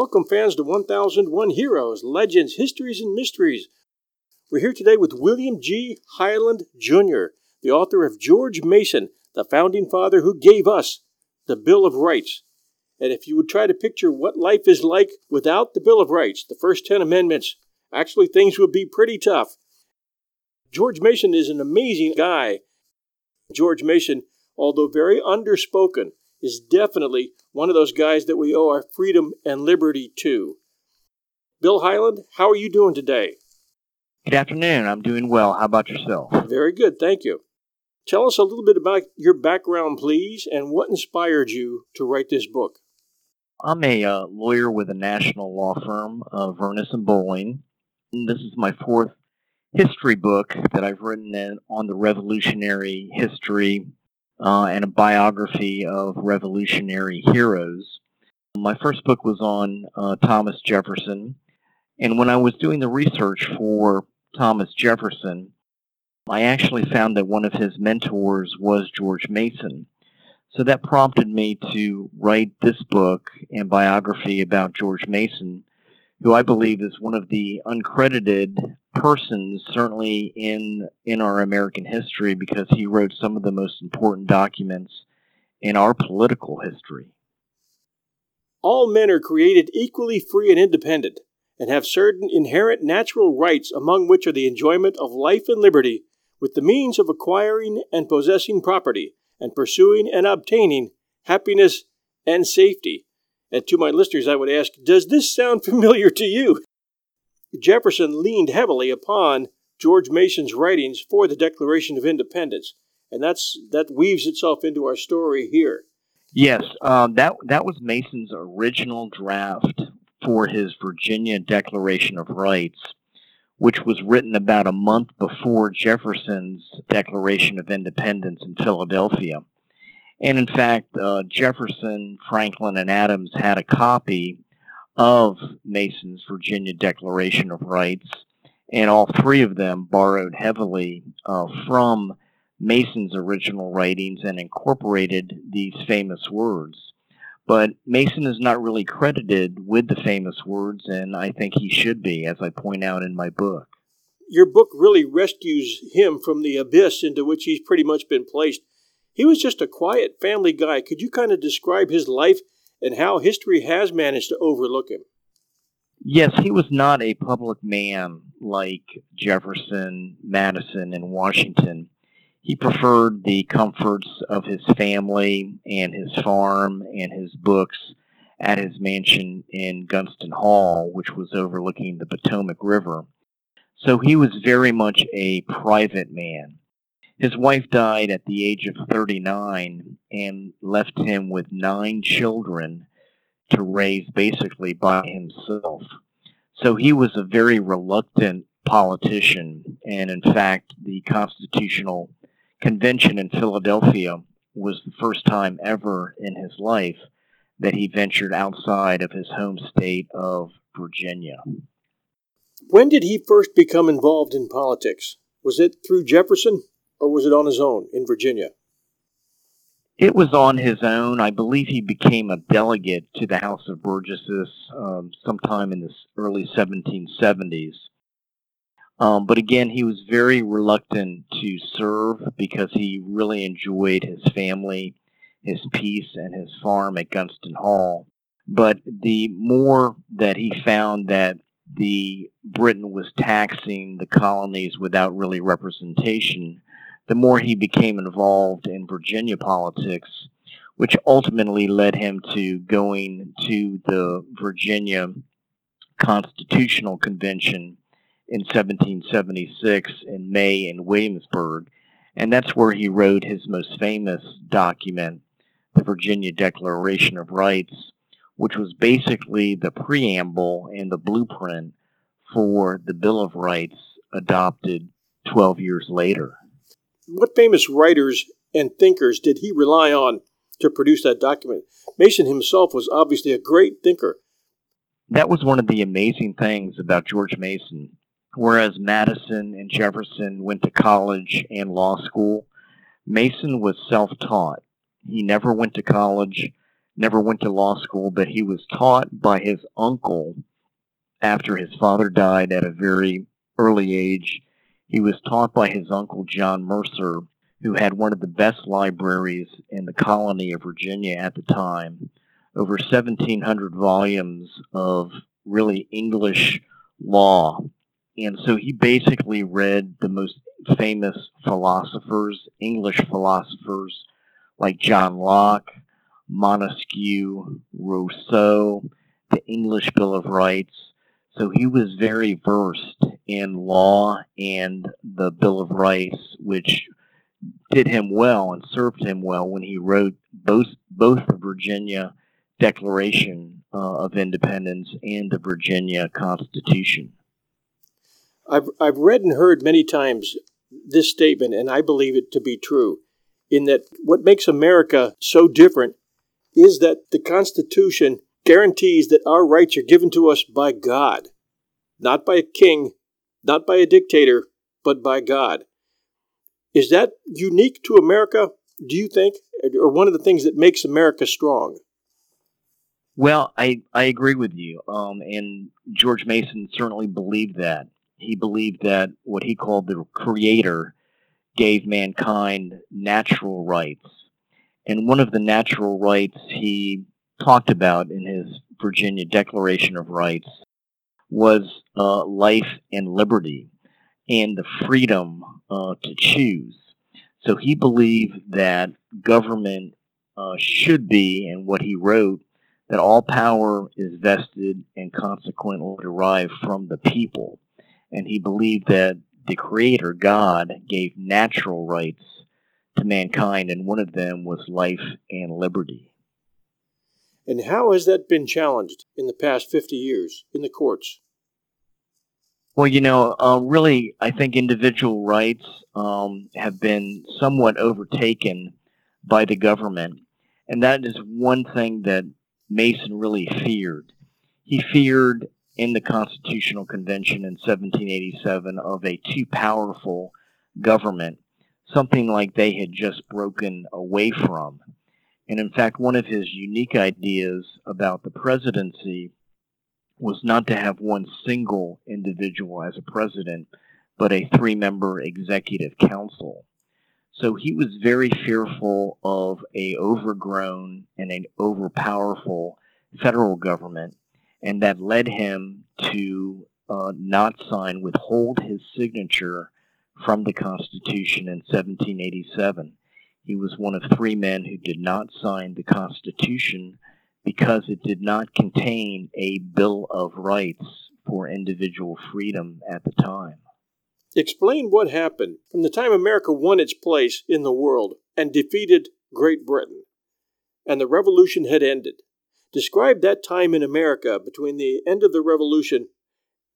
Welcome, fans, to 1001 Heroes, Legends, Histories, and Mysteries. We're here today with William G. Hyland Jr., the author of George Mason, the founding father who gave us the Bill of Rights. And if you would try to picture what life is like without the Bill of Rights, the first 10 amendments, actually things would be pretty tough. George Mason is an amazing guy. George Mason, although very underspoken, is definitely one of those guys that we owe our freedom and liberty to. Bill Hyland, how are you doing today? Good afternoon. I'm doing well. How about yourself? Very good, thank you. Tell us a little bit about your background, please, and what inspired you to write this book. I'm a uh, lawyer with a national law firm, uh, Virness and Bowling. And this is my fourth history book that I've written in, on the revolutionary history uh, and a biography of revolutionary heroes. My first book was on uh, Thomas Jefferson, and when I was doing the research for Thomas Jefferson, I actually found that one of his mentors was George Mason. So that prompted me to write this book and biography about George Mason, who I believe is one of the uncredited persons, certainly in in our American history, because he wrote some of the most important documents in our political history. All men are created equally free and independent, and have certain inherent natural rights, among which are the enjoyment of life and liberty, with the means of acquiring and possessing property, and pursuing and obtaining happiness and safety. And to my listeners, I would ask, does this sound familiar to you? Jefferson leaned heavily upon George Mason's writings for the Declaration of Independence, and that's that weaves itself into our story here. Yes, um, that that was Mason's original draft for his Virginia Declaration of Rights, which was written about a month before Jefferson's Declaration of Independence in Philadelphia. And in fact, uh, Jefferson, Franklin, and Adams had a copy of Mason's Virginia Declaration of Rights, and all three of them borrowed heavily uh, from Mason's original writings and incorporated these famous words. But Mason is not really credited with the famous words, and I think he should be, as I point out in my book. Your book really rescues him from the abyss into which he's pretty much been placed. He was just a quiet family guy. Could you kind of describe his life and how history has managed to overlook him. Yes, he was not a public man like Jefferson, Madison, and Washington. He preferred the comforts of his family and his farm and his books at his mansion in Gunston Hall, which was overlooking the Potomac River. So he was very much a private man. His wife died at the age of 39 and left him with nine children to raise basically by himself. So he was a very reluctant politician. And in fact, the Constitutional Convention in Philadelphia was the first time ever in his life that he ventured outside of his home state of Virginia. When did he first become involved in politics? Was it through Jefferson? Or was it on his own in Virginia? It was on his own. I believe he became a delegate to the House of Burgesses um, sometime in the early 1770s. Um, but again, he was very reluctant to serve because he really enjoyed his family, his peace, and his farm at Gunston Hall. But the more that he found that the Britain was taxing the colonies without really representation, the more he became involved in Virginia politics, which ultimately led him to going to the Virginia Constitutional Convention in 1776 in May in Williamsburg, and that's where he wrote his most famous document, the Virginia Declaration of Rights, which was basically the preamble and the blueprint for the Bill of Rights adopted 12 years later. What famous writers and thinkers did he rely on to produce that document? Mason himself was obviously a great thinker. That was one of the amazing things about George Mason whereas Madison and Jefferson went to college and law school, Mason was self taught. He never went to college, never went to law school, but he was taught by his uncle after his father died at a very early age. He was taught by his uncle John Mercer, who had one of the best libraries in the colony of Virginia at the time. Over 1,700 volumes of really English law and so he basically read the most famous philosophers, English philosophers like John Locke, Montesquieu, Rousseau, the English Bill of Rights. So he was very versed in law and the Bill of Rights, which did him well and served him well when he wrote both both the Virginia Declaration uh, of Independence and the Virginia Constitution. I've, I've read and heard many times this statement, and I believe it to be true, in that what makes America so different is that the Constitution guarantees that our rights are given to us by God, not by a king, not by a dictator, but by God. Is that unique to America, do you think, or one of the things that makes America strong? Well, I, I agree with you. Um, and George Mason certainly believed that he believed that what he called the creator gave mankind natural rights. And one of the natural rights he talked about in his Virginia Declaration of Rights was uh, life and liberty and the freedom uh, to choose. So he believed that government uh, should be, and what he wrote, that all power is vested and consequently derived from the people and he believed that the Creator, God, gave natural rights to mankind, and one of them was life and liberty. And how has that been challenged in the past 50 years in the courts? Well, you know, uh, really, I think individual rights um, have been somewhat overtaken by the government. And that is one thing that Mason really feared. He feared in the Constitutional Convention in 1787 of a too powerful government, something like they had just broken away from. And in fact, one of his unique ideas about the presidency was not to have one single individual as a president, but a three member executive council. So he was very fearful of a overgrown and an overpowerful federal government and that led him to uh, not sign, withhold his signature from the Constitution in 1787. He was one of three men who did not sign the Constitution because it did not contain a Bill of Rights for individual freedom at the time. Explain what happened from the time America won its place in the world and defeated Great Britain, and the revolution had ended. Describe that time in America between the end of the Revolution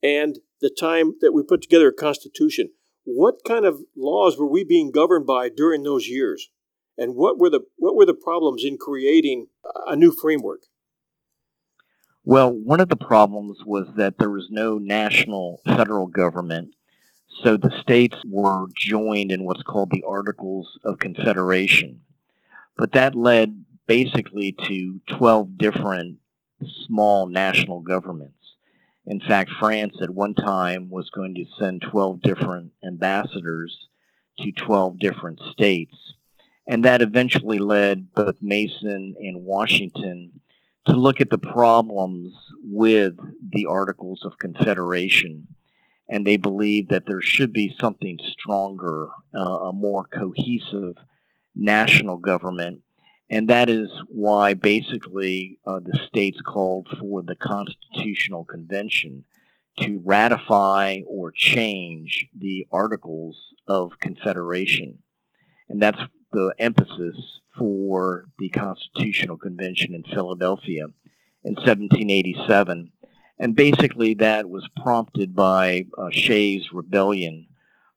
and the time that we put together a Constitution. What kind of laws were we being governed by during those years? And what were the what were the problems in creating a new framework? Well, one of the problems was that there was no national federal government. So the states were joined in what's called the Articles of Confederation. But that led basically to 12 different small national governments. In fact, France at one time was going to send 12 different ambassadors to 12 different states. And that eventually led both Mason and Washington to look at the problems with the Articles of Confederation. And they believed that there should be something stronger, uh, a more cohesive national government. And that is why basically uh, the states called for the Constitutional Convention to ratify or change the Articles of Confederation. And that's the emphasis for the Constitutional Convention in Philadelphia in 1787. And basically, that was prompted by uh, Shays' Rebellion,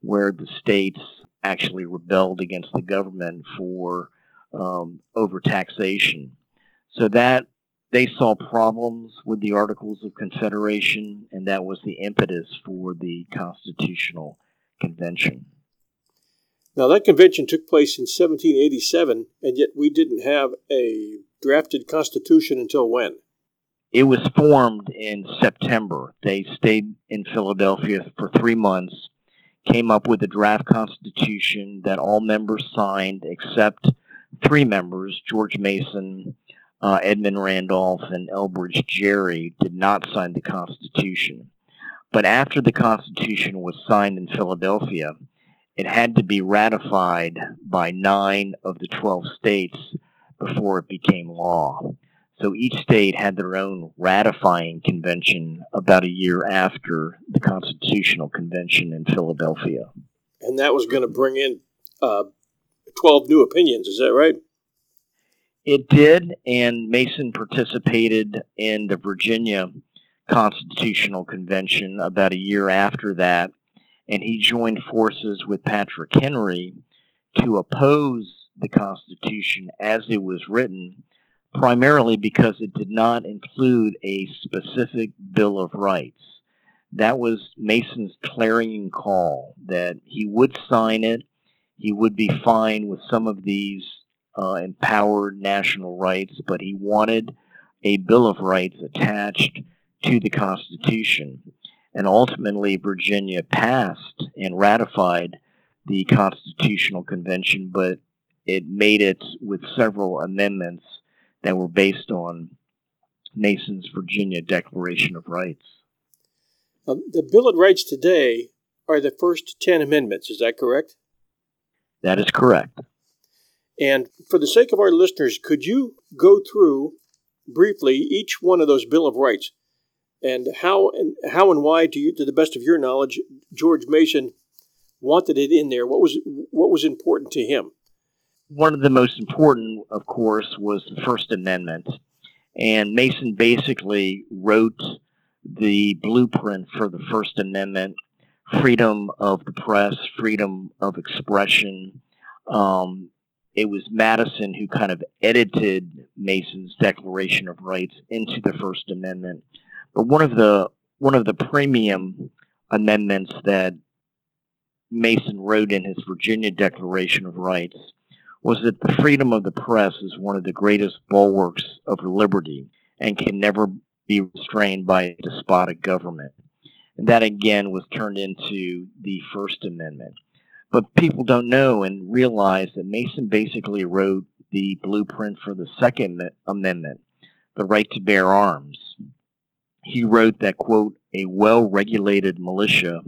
where the states actually rebelled against the government for um, overtaxation. So that they saw problems with the Articles of Confederation, and that was the impetus for the Constitutional Convention. Now, that convention took place in 1787, and yet we didn't have a drafted constitution until when? It was formed in September. They stayed in Philadelphia for three months, came up with a draft constitution that all members signed except three members George Mason, uh, Edmund Randolph, and Elbridge Gerry did not sign the Constitution. But after the Constitution was signed in Philadelphia, it had to be ratified by nine of the 12 states before it became law. So each state had their own ratifying convention about a year after the Constitutional Convention in Philadelphia. And that was going to bring in uh, 12 new opinions, is that right? It did, and Mason participated in the Virginia Constitutional Convention about a year after that, and he joined forces with Patrick Henry to oppose the Constitution as it was written, primarily because it did not include a specific Bill of Rights. That was Mason's clarion call that he would sign it, he would be fine with some of these uh, empowered national rights, but he wanted a Bill of Rights attached to the Constitution. And ultimately, Virginia passed and ratified the Constitutional Convention, but it made it with several amendments that were based on Mason's Virginia Declaration of Rights. Um, the Bill of Rights today are the first 10 amendments, is that correct? That is correct. And for the sake of our listeners, could you go through briefly each one of those Bill of Rights and how and how and why, do you, to the best of your knowledge, George Mason wanted it in there? What was what was important to him? One of the most important, of course, was the First Amendment, and Mason basically wrote the blueprint for the First Amendment: freedom of the press, freedom of expression, um, it was Madison who kind of edited Mason's Declaration of Rights into the First Amendment. One of the one of the premium amendments that Mason wrote in his Virginia Declaration of Rights was that the freedom of the press is one of the greatest bulwarks of liberty and can never be restrained by a despotic government. And that again was turned into the First Amendment. But people don't know and realize that Mason basically wrote the blueprint for the Second Amendment, the right to bear arms. He wrote that, quote, a well regulated militia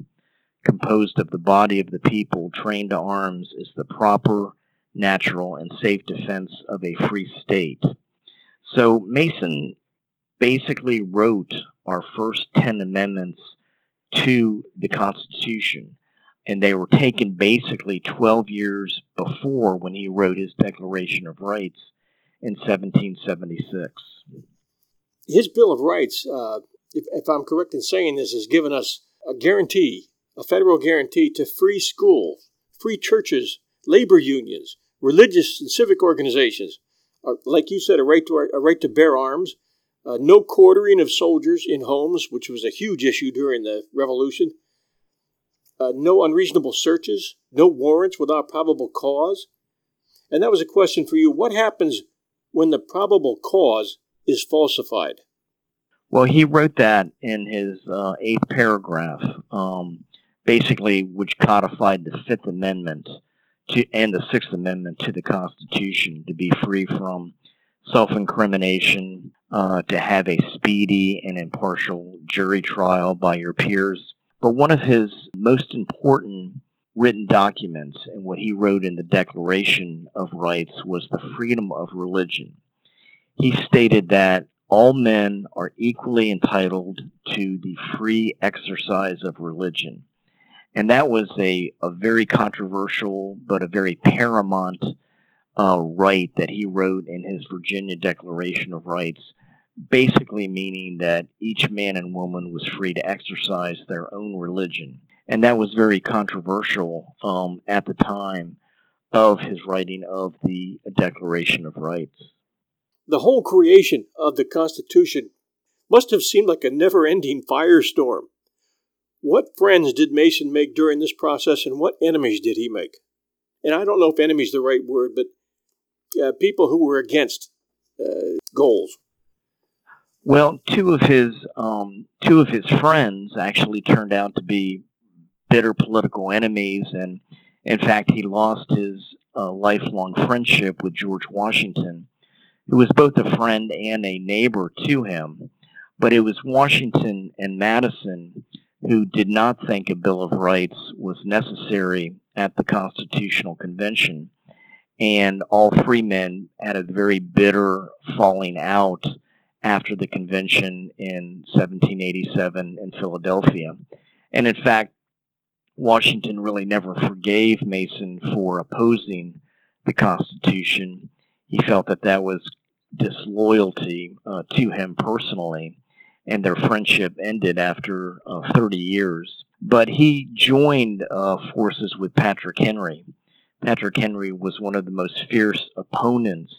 composed of the body of the people trained to arms is the proper, natural, and safe defense of a free state. So Mason basically wrote our first 10 amendments to the Constitution and they were taken basically 12 years before when he wrote his Declaration of Rights in 1776. His Bill of Rights, uh, if, if, I'm correct in saying this, has given us a guarantee, a federal guarantee to free schools, free churches, labor unions, religious and civic organizations. Uh, like you said, a right to a right to bear arms, uh, no quartering of soldiers in homes, which was a huge issue during the Revolution uh, no unreasonable searches, no warrants without probable cause. And that was a question for you. What happens when the probable cause is falsified? Well, he wrote that in his uh, eighth paragraph, um, basically, which codified the Fifth Amendment to, and the Sixth Amendment to the Constitution to be free from self incrimination, uh, to have a speedy and impartial jury trial by your peers. But one of his most important written documents and what he wrote in the Declaration of Rights was the freedom of religion. He stated that all men are equally entitled to the free exercise of religion. And that was a, a very controversial but a very paramount uh, right that he wrote in his Virginia Declaration of Rights, basically meaning that each man and woman was free to exercise their own religion and that was very controversial um, at the time of his writing of the Declaration of Rights. The whole creation of the Constitution must have seemed like a never ending firestorm. What friends did Mason make during this process, and what enemies did he make? And I don't know if enemy is the right word, but uh, people who were against uh, goals. Well, two of his um, two of his friends actually turned out to be bitter political enemies, and in fact, he lost his uh, lifelong friendship with George Washington, who was both a friend and a neighbor to him. But it was Washington and Madison who did not think a Bill of Rights was necessary at the Constitutional Convention. And all three men had a very bitter falling out after the convention in 1787 in Philadelphia. And in fact, Washington really never forgave Mason for opposing the Constitution. He felt that that was disloyalty uh, to him personally, and their friendship ended after uh, 30 years. But he joined uh, forces with Patrick Henry. Patrick Henry was one of the most fierce opponents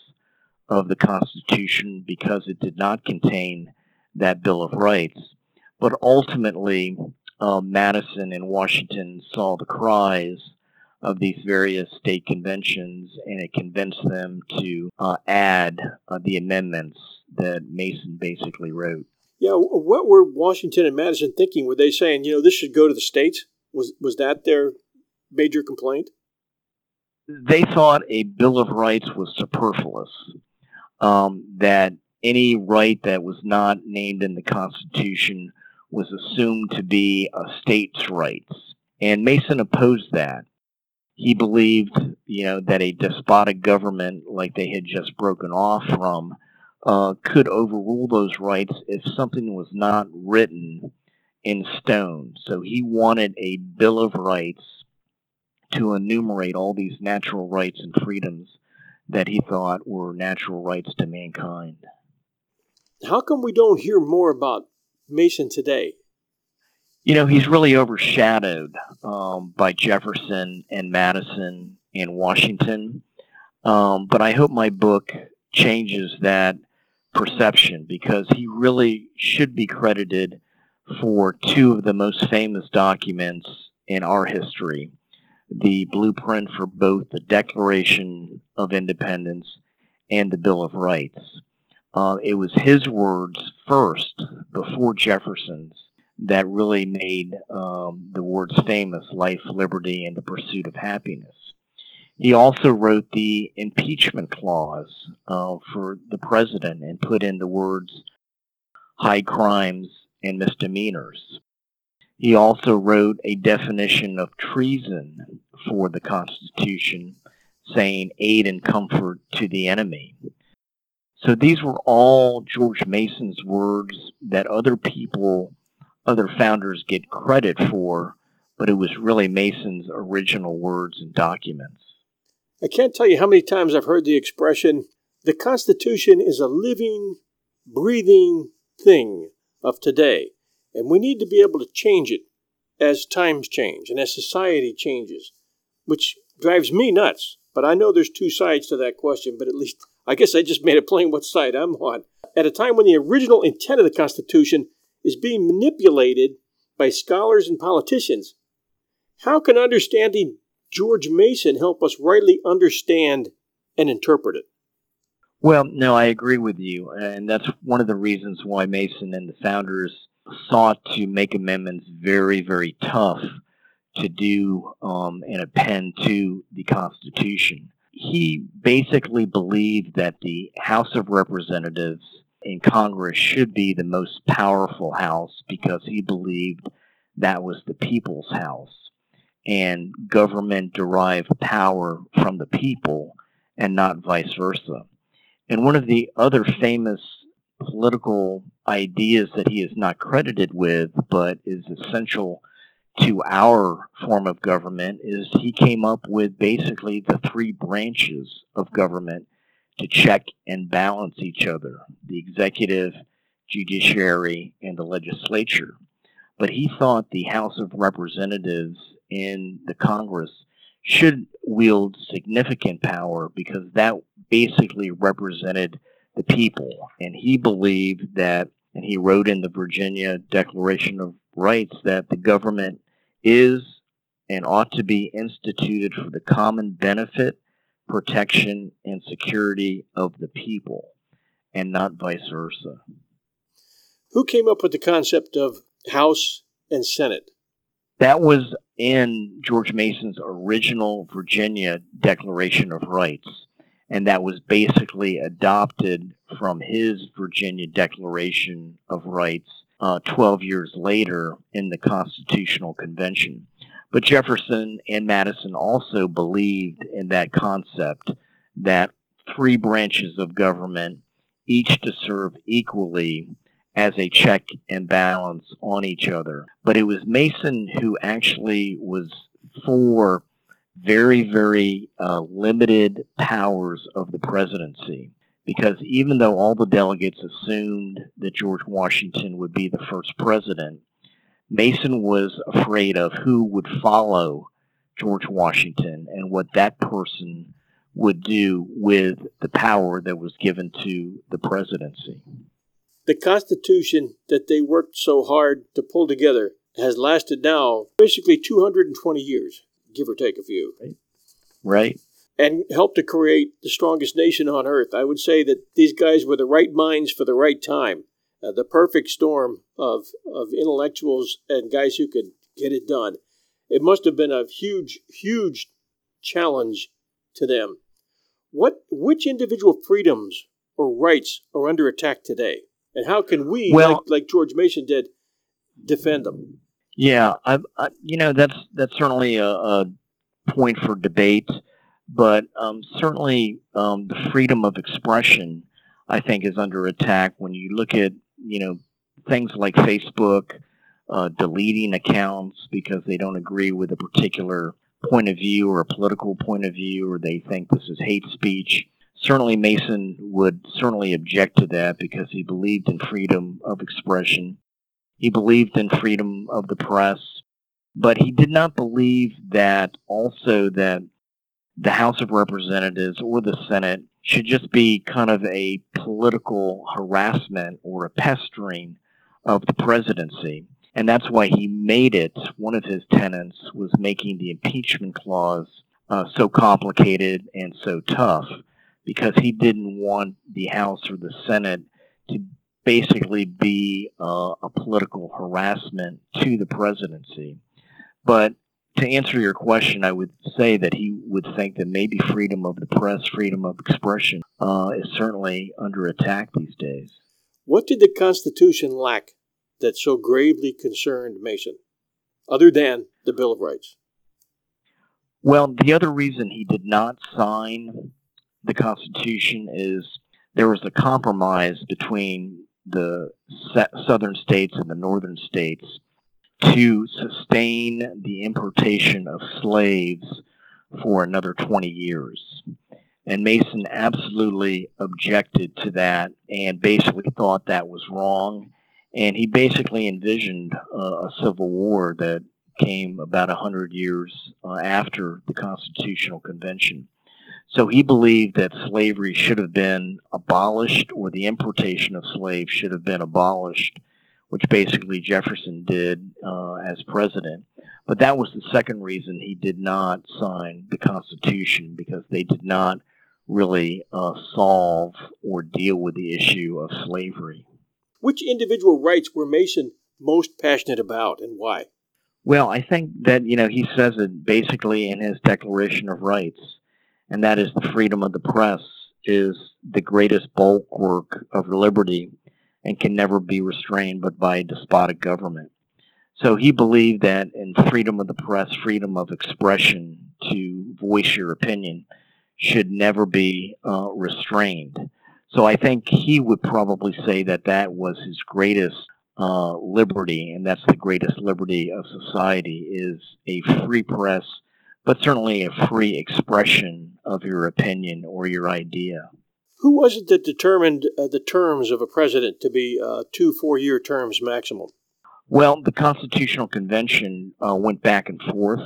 of the Constitution because it did not contain that Bill of Rights. But ultimately, um, Madison and Washington saw the cries of these various state conventions, and it convinced them to uh, add uh, the amendments that Mason basically wrote. Yeah, what were Washington and Madison thinking? Were they saying, you know, this should go to the states? Was was that their major complaint? They thought a Bill of Rights was superfluous. Um, that any right that was not named in the Constitution was assumed to be a state's rights. And Mason opposed that. He believed, you know, that a despotic government like they had just broken off from uh, could overrule those rights if something was not written in stone. So he wanted a Bill of Rights to enumerate all these natural rights and freedoms that he thought were natural rights to mankind. How come we don't hear more about Mason today? You know, he's really overshadowed um, by Jefferson and Madison and Washington. Um, but I hope my book changes that perception because he really should be credited for two of the most famous documents in our history the blueprint for both the Declaration of Independence and the Bill of Rights. Uh, it was his words first, before Jefferson's, that really made um, the words famous life, liberty, and the pursuit of happiness. He also wrote the impeachment clause uh, for the president and put in the words high crimes and misdemeanors. He also wrote a definition of treason for the Constitution, saying aid and comfort to the enemy. So these were all George Mason's words that other people, other founders get credit for, but it was really Mason's original words and documents. I can't tell you how many times I've heard the expression the Constitution is a living, breathing thing of today, and we need to be able to change it as times change and as society changes, which drives me nuts. But I know there's two sides to that question, but at least I guess I just made it plain what side I'm on. At a time when the original intent of the Constitution is being manipulated by scholars and politicians, how can understanding George Mason help us rightly understand and interpret it? Well, no, I agree with you. And that's one of the reasons why Mason and the founders sought to make amendments very, very tough to do um, and append to the Constitution he basically believed that the House of Representatives in Congress should be the most powerful house because he believed that was the people's house and government derived power from the people and not vice versa. And one of the other famous political ideas that he is not credited with, but is essential to our form of government, is he came up with basically the three branches of government to check and balance each other the executive, judiciary, and the legislature. But he thought the House of Representatives in the Congress should wield significant power because that basically represented the people. And he believed that, and he wrote in the Virginia Declaration of Rights that the government is and ought to be instituted for the common benefit, protection, and security of the people, and not vice versa. Who came up with the concept of House and Senate? That was in George Mason's original Virginia Declaration of Rights, and that was basically adopted from his Virginia Declaration of Rights uh, 12 years later in the Constitutional Convention. But Jefferson and Madison also believed in that concept that three branches of government, each to serve equally as a check and balance on each other. But it was Mason who actually was for very, very uh, limited powers of the presidency. Because even though all the delegates assumed that George Washington would be the first president, Mason was afraid of who would follow George Washington and what that person would do with the power that was given to the presidency the Constitution that they worked so hard to pull together has lasted now basically 220 years, give or take a few. Right. And helped to create the strongest nation on earth. I would say that these guys were the right minds for the right time, uh, the perfect storm of, of intellectuals and guys who could get it done. It must have been a huge, huge challenge to them. What, which individual freedoms or rights are under attack today? And how can we, well, like, like George Mason did, defend them? Yeah, I, I, you know that's that's certainly a, a point for debate, but um, certainly um, the freedom of expression, I think, is under attack when you look at you know things like Facebook uh, deleting accounts because they don't agree with a particular point of view or a political point of view, or they think this is hate speech certainly Mason would certainly object to that because he believed in freedom of expression. He believed in freedom of the press, but he did not believe that also that the House of Representatives or the Senate should just be kind of a political harassment or a pestering of the presidency. And that's why he made it, one of his tenets was making the impeachment clause uh, so complicated and so tough because he didn't want the House or the Senate to basically be uh, a political harassment to the presidency. But to answer your question, I would say that he would think that maybe freedom of the press, freedom of expression, uh, is certainly under attack these days. What did the Constitution lack that so gravely concerned Mason, other than the Bill of Rights? Well, the other reason he did not sign the Constitution is there was a compromise between the southern states and the northern states to sustain the importation of slaves for another 20 years. And Mason absolutely objected to that and basically thought that was wrong. And he basically envisioned uh, a civil war that came about 100 years uh, after the Constitutional Convention. So he believed that slavery should have been abolished or the importation of slaves should have been abolished, which basically Jefferson did uh, as president. But that was the second reason he did not sign the Constitution because they did not really uh, solve or deal with the issue of slavery. Which individual rights were Mason most passionate about and why? Well, I think that, you know, he says it basically in his Declaration of Rights and that is the freedom of the press is the greatest bulwark of liberty and can never be restrained but by a despotic government. So he believed that in freedom of the press, freedom of expression to voice your opinion should never be uh, restrained. So I think he would probably say that that was his greatest uh, liberty, and that's the greatest liberty of society is a free press, but certainly a free expression of your opinion or your idea. Who was it that determined uh, the terms of a president to be uh, two four-year terms maximum? Well, the Constitutional Convention uh, went back and forth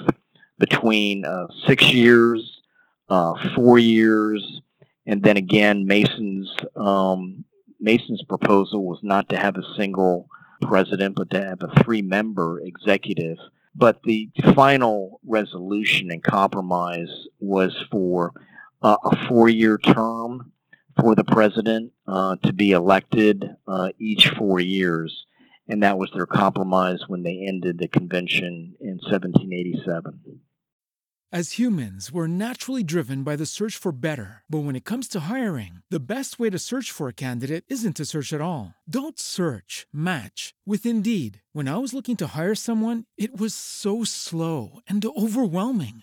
between uh, six years, uh, four years, and then again, Mason's um, Mason's proposal was not to have a single president, but to have a three-member executive. But the final resolution and compromise was for uh, a four-year term for the president uh, to be elected uh, each four years, and that was their compromise when they ended the convention in 1787. As humans, we're naturally driven by the search for better. But when it comes to hiring, the best way to search for a candidate isn't to search at all. Don't search, match with Indeed. When I was looking to hire someone, it was so slow and overwhelming.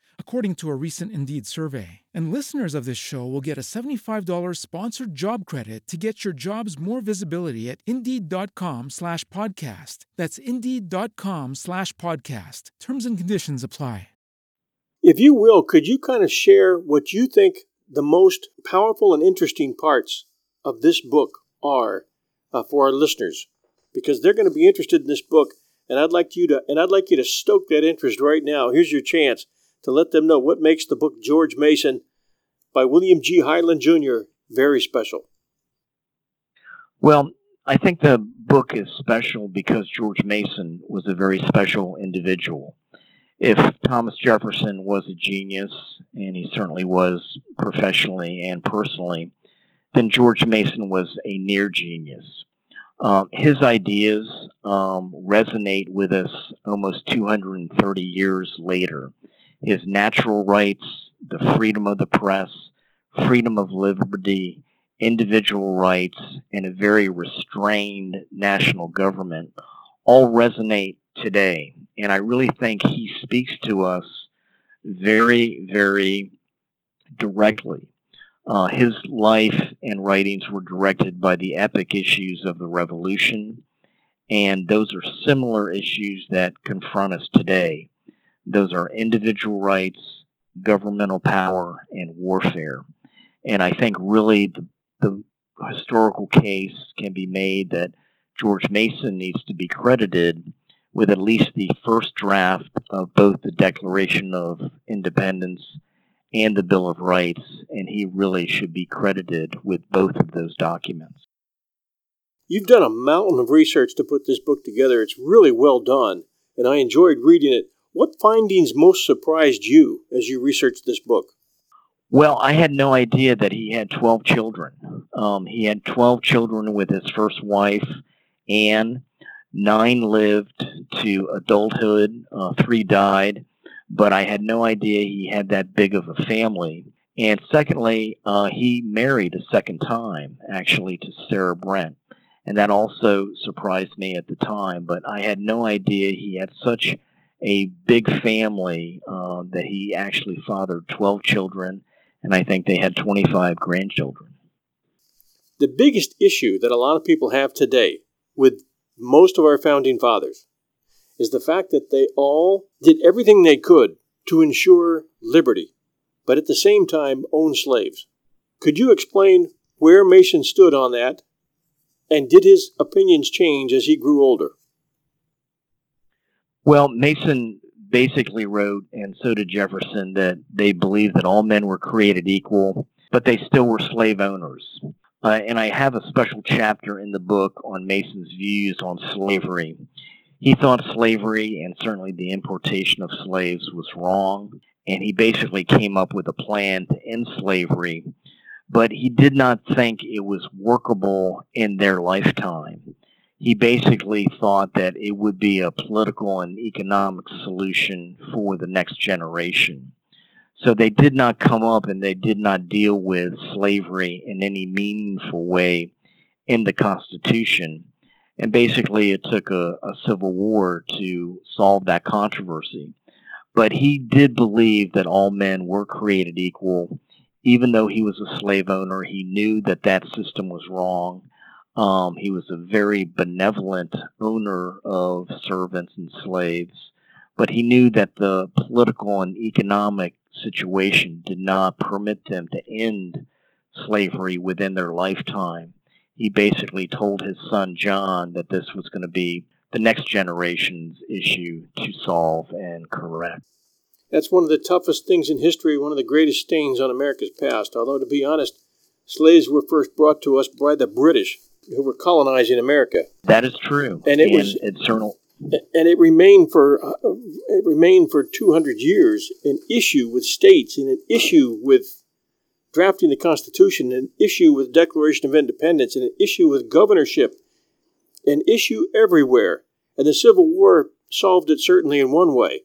according to a recent Indeed survey. And listeners of this show will get a $75 sponsored job credit to get your jobs more visibility at Indeed.com slash podcast. That's Indeed.com slash podcast. Terms and conditions apply. If you will, could you kind of share what you think the most powerful and interesting parts of this book are uh, for our listeners? Because they're going to be interested in this book, and I'd like you to and I'd like you to stoke that interest right now. Here's your chance to let them know what makes the book George Mason by William G. Hyland Jr. very special. Well, I think the book is special because George Mason was a very special individual if Thomas Jefferson was a genius, and he certainly was professionally and personally, then George Mason was a near genius. Um, his ideas um, resonate with us almost 230 years later. His natural rights, the freedom of the press, freedom of liberty, individual rights, and a very restrained national government all resonate today. And I really think he speaks to us very, very directly. Uh, his life and writings were directed by the epic issues of the Revolution, and those are similar issues that confront us today. Those are individual rights, governmental power, and warfare. And I think really the, the historical case can be made that George Mason needs to be credited with at least the first draft of both the Declaration of Independence and the Bill of Rights, and he really should be credited with both of those documents. You've done a mountain of research to put this book together. It's really well done, and I enjoyed reading it. What findings most surprised you as you researched this book? Well, I had no idea that he had 12 children. Um, he had 12 children with his first wife, Anne, Nine lived to adulthood, uh, three died, but I had no idea he had that big of a family. And secondly, uh, he married a second time, actually, to Sarah Brent. And that also surprised me at the time, but I had no idea he had such a big family uh, that he actually fathered 12 children, and I think they had 25 grandchildren. The biggest issue that a lot of people have today with most of our founding fathers is the fact that they all did everything they could to ensure liberty, but at the same time owned slaves. Could you explain where Mason stood on that, and did his opinions change as he grew older? Well, Mason basically wrote, and so did Jefferson, that they believed that all men were created equal, but they still were slave owners. Uh, and I have a special chapter in the book on Mason's views on slavery. He thought slavery and certainly the importation of slaves was wrong, and he basically came up with a plan to end slavery, but he did not think it was workable in their lifetime. He basically thought that it would be a political and economic solution for the next generation. So they did not come up and they did not deal with slavery in any meaningful way in the Constitution. And basically, it took a, a civil war to solve that controversy. But he did believe that all men were created equal. Even though he was a slave owner, he knew that that system was wrong. Um, he was a very benevolent owner of servants and slaves, but he knew that the political and economic situation did not permit them to end slavery within their lifetime. He basically told his son John that this was going to be the next generation's issue to solve and correct. That's one of the toughest things in history, one of the greatest stains on America's past. Although, to be honest, slaves were first brought to us by the British who were colonizing America. That is true. And it and was eternal. And it remained for uh, it remained for 200 years an issue with states and an issue with drafting the Constitution, an issue with Declaration of Independence, and an issue with governorship, an issue everywhere. And the Civil War solved it certainly in one way,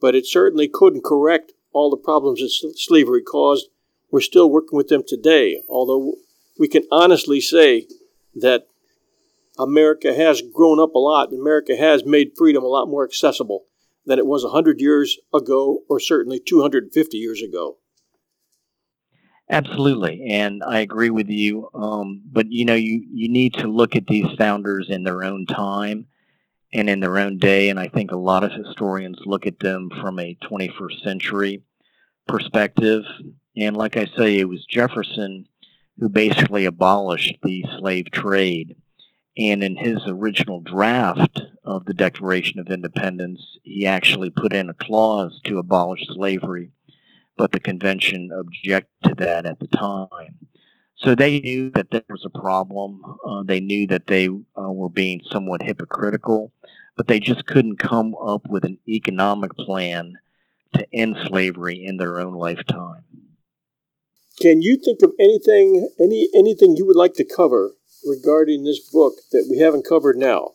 but it certainly couldn't correct all the problems that slavery caused. We're still working with them today, although we can honestly say that America has grown up a lot. And America has made freedom a lot more accessible than it was 100 years ago, or certainly 250 years ago. Absolutely, and I agree with you. Um, but you know, you you need to look at these founders in their own time and in their own day. And I think a lot of historians look at them from a 21st century perspective. And like I say, it was Jefferson who basically abolished the slave trade. And in his original draft of the Declaration of Independence, he actually put in a clause to abolish slavery but the convention objected to that at the time. So they knew that there was a problem. Uh, they knew that they uh, were being somewhat hypocritical, but they just couldn't come up with an economic plan to end slavery in their own lifetime. Can you think of anything, any anything you would like to cover regarding this book that we haven't covered now?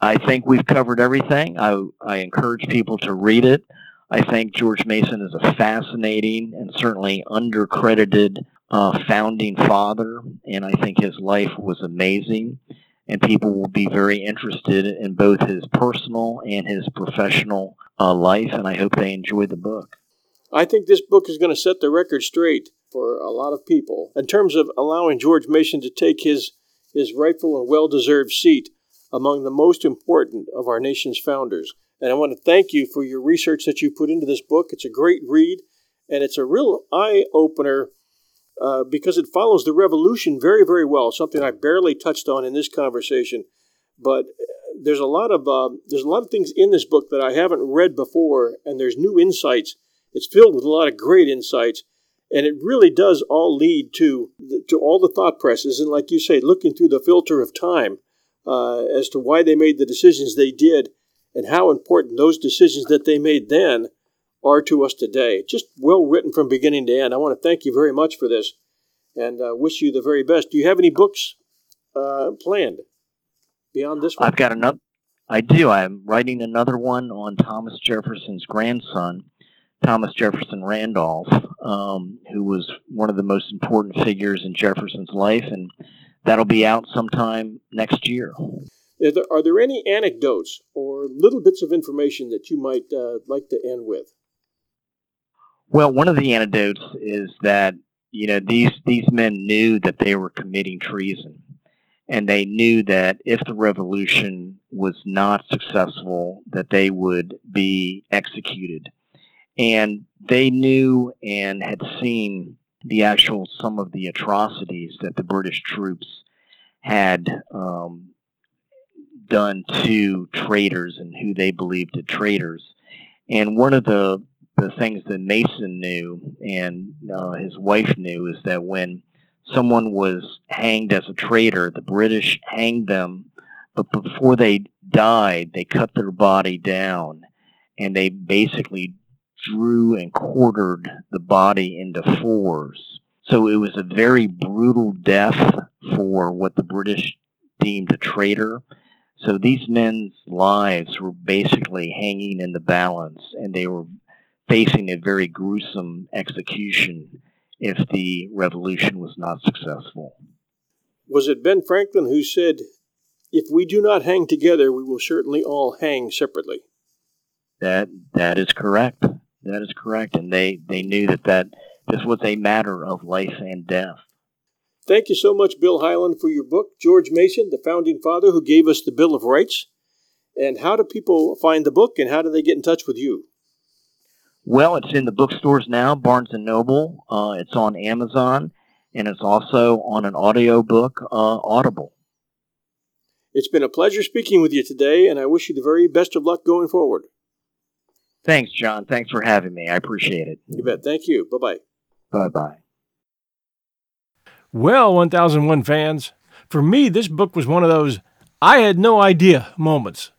I think we've covered everything. I, I encourage people to read it. I think George Mason is a fascinating and certainly undercredited uh, founding father, and I think his life was amazing. And people will be very interested in both his personal and his professional uh, life, and I hope they enjoy the book. I think this book is going to set the record straight for a lot of people in terms of allowing George Mason to take his, his rightful and well deserved seat among the most important of our nation's founders. And I want to thank you for your research that you put into this book. It's a great read, and it's a real eye opener uh, because it follows the revolution very, very well. Something I barely touched on in this conversation, but uh, there's a lot of uh, there's a lot of things in this book that I haven't read before, and there's new insights. It's filled with a lot of great insights, and it really does all lead to to all the thought presses. And like you say, looking through the filter of time uh, as to why they made the decisions they did and how important those decisions that they made then are to us today. Just well written from beginning to end. I want to thank you very much for this and uh, wish you the very best. Do you have any books uh, planned beyond this one? I've got another. I do. I'm writing another one on Thomas Jefferson's grandson, Thomas Jefferson Randolph, um, who was one of the most important figures in Jefferson's life, and that'll be out sometime next year. There, are there any anecdotes or little bits of information that you might uh, like to end with? Well, one of the anecdotes is that you know these these men knew that they were committing treason, and they knew that if the revolution was not successful, that they would be executed, and they knew and had seen the actual some of the atrocities that the British troops had um, done to traitors and who they believed to traitors. And one of the the things that Mason knew and uh, his wife knew is that when someone was hanged as a traitor, the British hanged them, but before they died, they cut their body down and they basically drew and quartered the body into fours. So it was a very brutal death for what the British deemed a traitor. So these men's lives were basically hanging in the balance, and they were facing a very gruesome execution if the revolution was not successful. Was it Ben Franklin who said, If we do not hang together, we will certainly all hang separately? That that is correct. That is correct, and they they knew that that this was a matter of life and death. Thank you so much, Bill Hyland, for your book, George Mason, the founding father who gave us the Bill of Rights. And how do people find the book, and how do they get in touch with you? Well, it's in the bookstores now, Barnes and Noble. Uh, it's on Amazon, and it's also on an audiobook, uh, Audible. It's been a pleasure speaking with you today, and I wish you the very best of luck going forward. Thanks, John. Thanks for having me. I appreciate it. You bet. Thank you. Bye bye. Bye bye. Well, 1001 fans, for me, this book was one of those I had no idea moments.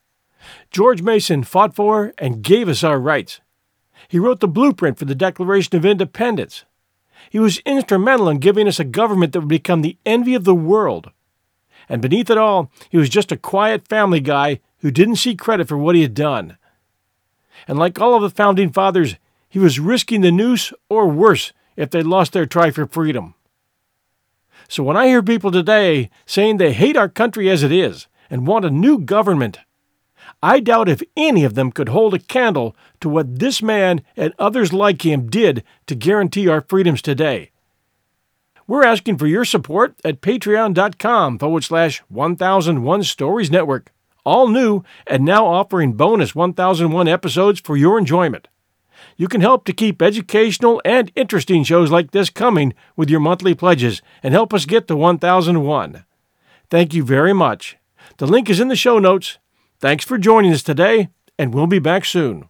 George Mason fought for and gave us our rights. He wrote the blueprint for the Declaration of Independence. He was instrumental in giving us a government that would become the envy of the world. And beneath it all, he was just a quiet family guy who didn't see credit for what he had done and like all of the founding fathers, he was risking the noose or worse if they lost their try for freedom. So when I hear people today saying they hate our country as it is and want a new government, I doubt if any of them could hold a candle to what this man and others like him did to guarantee our freedoms today. We're asking for your support at patreon.com forward slash 1001 Stories Network all new and now offering bonus 1001 episodes for your enjoyment. You can help to keep educational and interesting shows like this coming with your monthly pledges and help us get to 1001. Thank you very much. The link is in the show notes. Thanks for joining us today, and we'll be back soon.